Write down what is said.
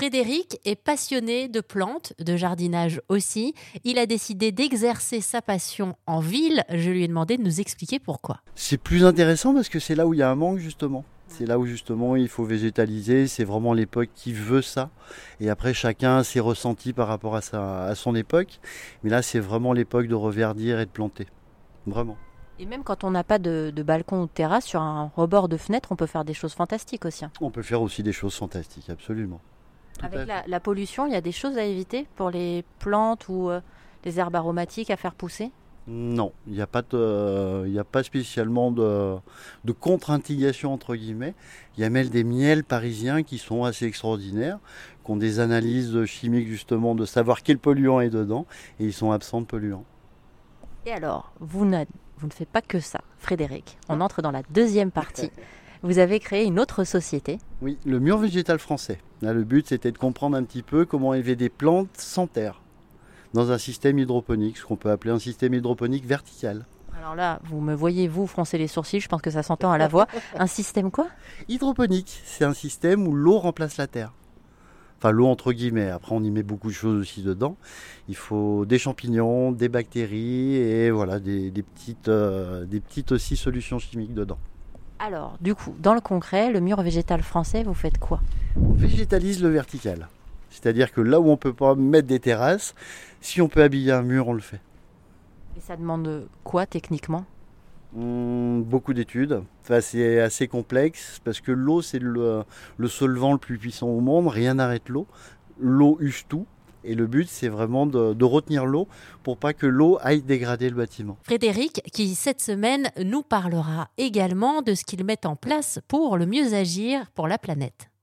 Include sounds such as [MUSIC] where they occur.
Frédéric est passionné de plantes, de jardinage aussi. Il a décidé d'exercer sa passion en ville. Je lui ai demandé de nous expliquer pourquoi. C'est plus intéressant parce que c'est là où il y a un manque justement. C'est là où justement il faut végétaliser, c'est vraiment l'époque qui veut ça. Et après chacun a ses ressentis par rapport à, sa, à son époque. Mais là c'est vraiment l'époque de reverdir et de planter. Vraiment. Et même quand on n'a pas de, de, balcon ou de terrasse, sur un rebord de fenêtre, on peut faire des choses fantastiques aussi. hein. On peut faire aussi des choses fantastiques, absolument. Tout Avec la, la pollution, il y a des choses à éviter pour les plantes ou euh, les herbes aromatiques à faire pousser? Non, il n'y a, pas de- il n'y a pas spécialement de, de contre-indication entre guillemets. Il y a même des miels parisiens qui sont assez extraordinaires, qui ont des analyses chimiques justement de savoir quel polluant est dedans, et ils sont absents de polluants. Et alors, vous, ne faites pas que ça, Frédéric. On entre dans la deuxième partie. [LAUGHS] Vous avez créé une autre société. Oui, le mur végétal français. Là, le but c'était de comprendre un petit peu comment élever des plantes sans terre, dans un système hydroponique, ce qu'on peut appeler un système hydroponique vertical. Alors là, vous me voyez, vous, froncer les sourcils, je pense que ça s'entend à la voix. [LAUGHS] Un système quoi? Hydroponique, c'est un système où l'eau remplace la terre. Enfin, l'eau entre guillemets. Après, on y met beaucoup de choses aussi dedans. Il faut des champignons, des bactéries et voilà, des, des petites, euh, des petites aussi solutions chimiques dedans. Alors, du coup, dans le concret, le mur végétal français, vous faites quoi? On végétalise le vertical. C'est-à-dire que là où on peut pas mettre des terrasses, si on peut habiller un mur, on le fait. Et ça demande quoi techniquement? Hum, beaucoup d'études. Enfin, c'est assez complexe parce que l'eau, c'est le, le solvant le plus puissant au monde. Rien n'arrête l'eau. L'eau use tout. Et le but, c'est vraiment de, retenir l'eau pour pas que l'eau aille dégrader le bâtiment. Frédéric, qui cette semaine nous parlera également de ce qu'il met en place pour le mieux agir pour la planète.